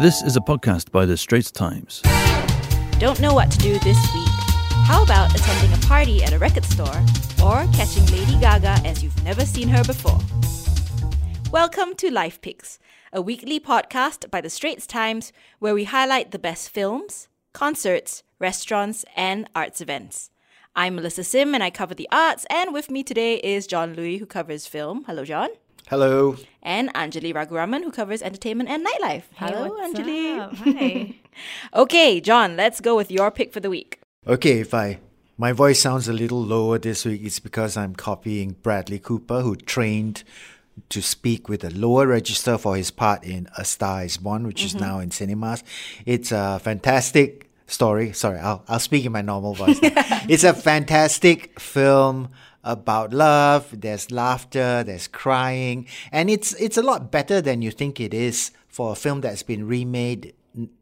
This is a podcast by The Straits Times. Don't know what to do this week? How about attending a party at a record store or catching Lady Gaga as you've never seen her before? Welcome to Life Picks, a weekly podcast by The Straits Times where we highlight the best films, concerts, restaurants, and arts events. I'm Melissa Sim and I cover the arts, and with me today is John Lui, who covers film. Hello, John. Hello. And Anjali Raguraman, who covers entertainment and nightlife. Hello, what's Anjali. up? Hi. okay, John, let's go with your pick for the week. Okay, if I my voice sounds a little lower this week, it's because I'm copying Bradley Cooper, who trained to speak with a lower register for his part in A Star Is Born, which is mm-hmm. now in cinemas. It's a fantastic story. Sorry, I'll I'll speak in my normal voice. it's a fantastic film about love. There's laughter, there's crying, and it's it's a lot better than you think it is for a film that's been remade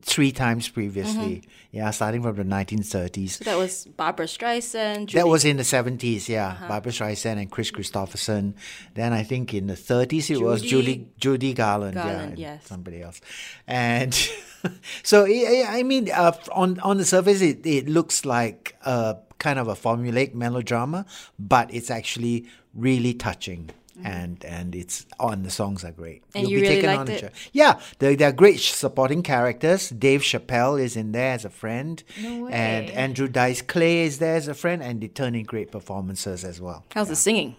three times previously. Yeah, starting from the 1930s. So that was Barbra Streisand. That was in the 70s, yeah. Uh-huh. Barbra Streisand and Kris Kristofferson. Then I think in the 30s it was Judy Judy Garland, yeah, Garland, and yes. somebody else. And so I I mean uh, on on the surface it, it looks like a kind of a formulaic melodrama, but it's actually really touching. And and it's on the songs are great. Mm-hmm. And you really liked a it? jour- yeah, there, there are great supporting characters. Dave Chappelle is in there as a friend, No and. Andrew Dice Clay is there as a friend, and they turn in great performances as well. How's the singing?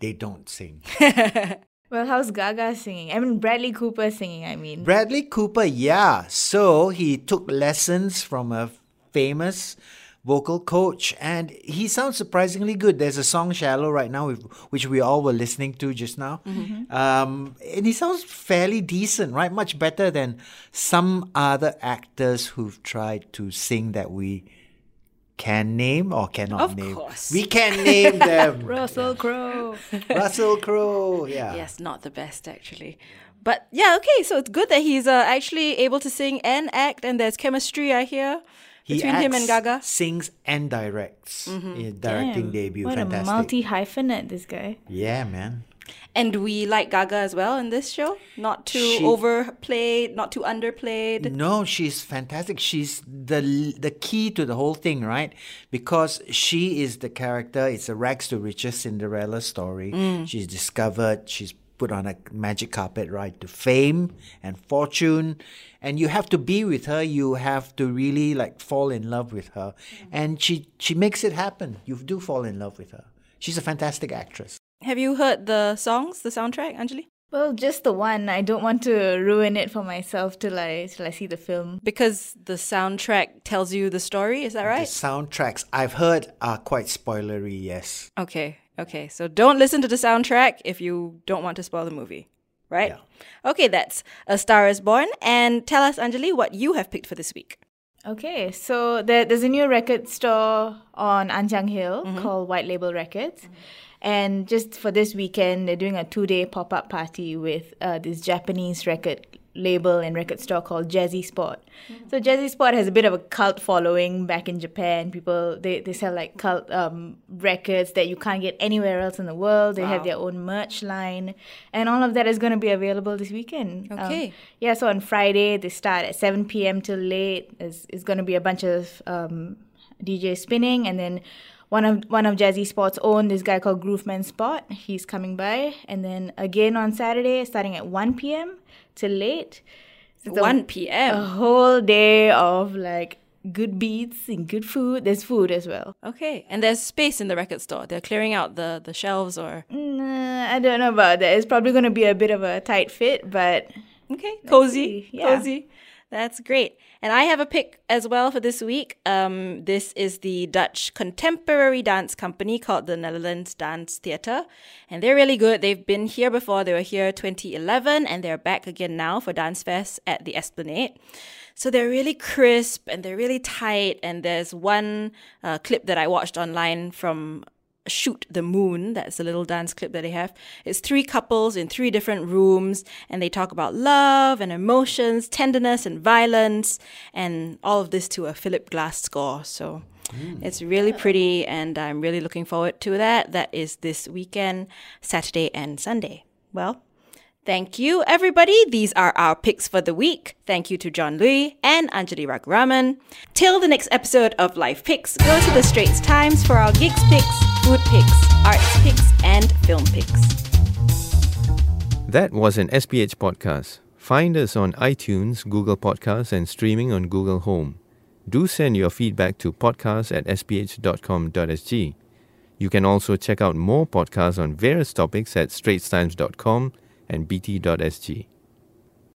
They don't sing. Well, how's Gaga singing? I mean, Bradley Cooper singing, I mean. Bradley Cooper, yeah. So he took lessons from a famous vocal coach, and he sounds surprisingly good. There's a song "Shallow" right now, which we all were listening to just now, um, and he sounds fairly decent, right? Much better than some other actors who've tried to sing that we can name or cannot Of name. course. we can name them. Russell Crowe. Russell Crowe, yeah. Yes, not the best actually. But yeah, okay, so it's good that he's uh, actually able to sing and act, and there's chemistry, I hear, He between him and acts, Gaga. sings and directs. His directing Damn, debut, What fantastic. a multi hyphenate, this guy. yeah, man. And we like Gaga as well in this show. Not too She- overplayed, not too underplayed. No, she's fantastic. She's the the key to the whole thing, right? Because she is the character. It's a rags to riches Cinderella story. Mm. She's discovered. She's put on a magic carpet ride to fame and fortune, and you have to be with her. You have to really like fall in love with her, Mm. and she she makes it happen. You do fall in love with her. She's a fantastic actress. Have you heard the songs, the soundtrack, Anjali? Well, just the one. I don't want to ruin it for myself till I till I see the film. Because the soundtrack tells you the story, is that right? The soundtracks I've heard are quite spoilery. Yes. Okay, okay. So don't listen to the soundtrack if you don't want to spoil the movie, right? Yeah. Okay, that's A Star is Born. And tell us, Anjali, what you have picked for this week. Okay, so there, there's a new record store on Ann Siang Hill called White Label Records. And just for this weekend, they're doing a two day pop up party with uh, this Japanese record label and record store called Jazzy Sport. So, Jazzy Sport has a bit of a cult following back in Japan. People, they, they sell like cult um, records that you can't get anywhere else in the world. They have their own merch line. And all of that is going to be available this weekend. Um, Okay. yeah, so on Friday they start at 7 p.m. till late. There's, it's going to be a bunch of um, DJ spinning, and then one of one of Jazzy Sport's own, this guy called Grooveman Spot, he's coming by, and then again on Saturday, starting at 1 p.m. till late. So it's a- 1 A p.m. whole day of like good beats and good food. There's food as well. Okay, and there's space in the record store. They're clearing out the, the shelves or. Nah, I don't know about that. It's probably going to be a bit of a tight fit, but Okay, cozy. Yeah. cozy. That's great. And I have a pick as well for this week. Um, this is the Dutch contemporary dance company called the Netherlands Dance Theatre. And they're really good. They've been here before. They were here 2011 and they're back again now for Dance Fest at the Esplanade. So they're really crisp and they're really tight. And there's one uh, clip that I watched online from Shoot the Moon. That's a little dance clip that they have. It's three couples in three different rooms, and they talk about love and emotions, tenderness and violence, and all of this to a Philip Glass score. So hmm. it's really pretty, and I'm really looking forward to that. That is this weekend, Saturday and Sunday. Well, Thank you, everybody. These are our picks for the week. Thank you to John Lui and Anjali Raguraman. Till the next episode of Life Picks, go to the Straits Times for our gigs picks, food picks, arts picks, and film picks. That was an SPH podcast. Find us on iTunes, Google Podcasts, and streaming on Google Home. Do send your feedback to podcast at sph.com.sg. You can also check out more podcasts on various topics at straitstimes.com and bt.sg.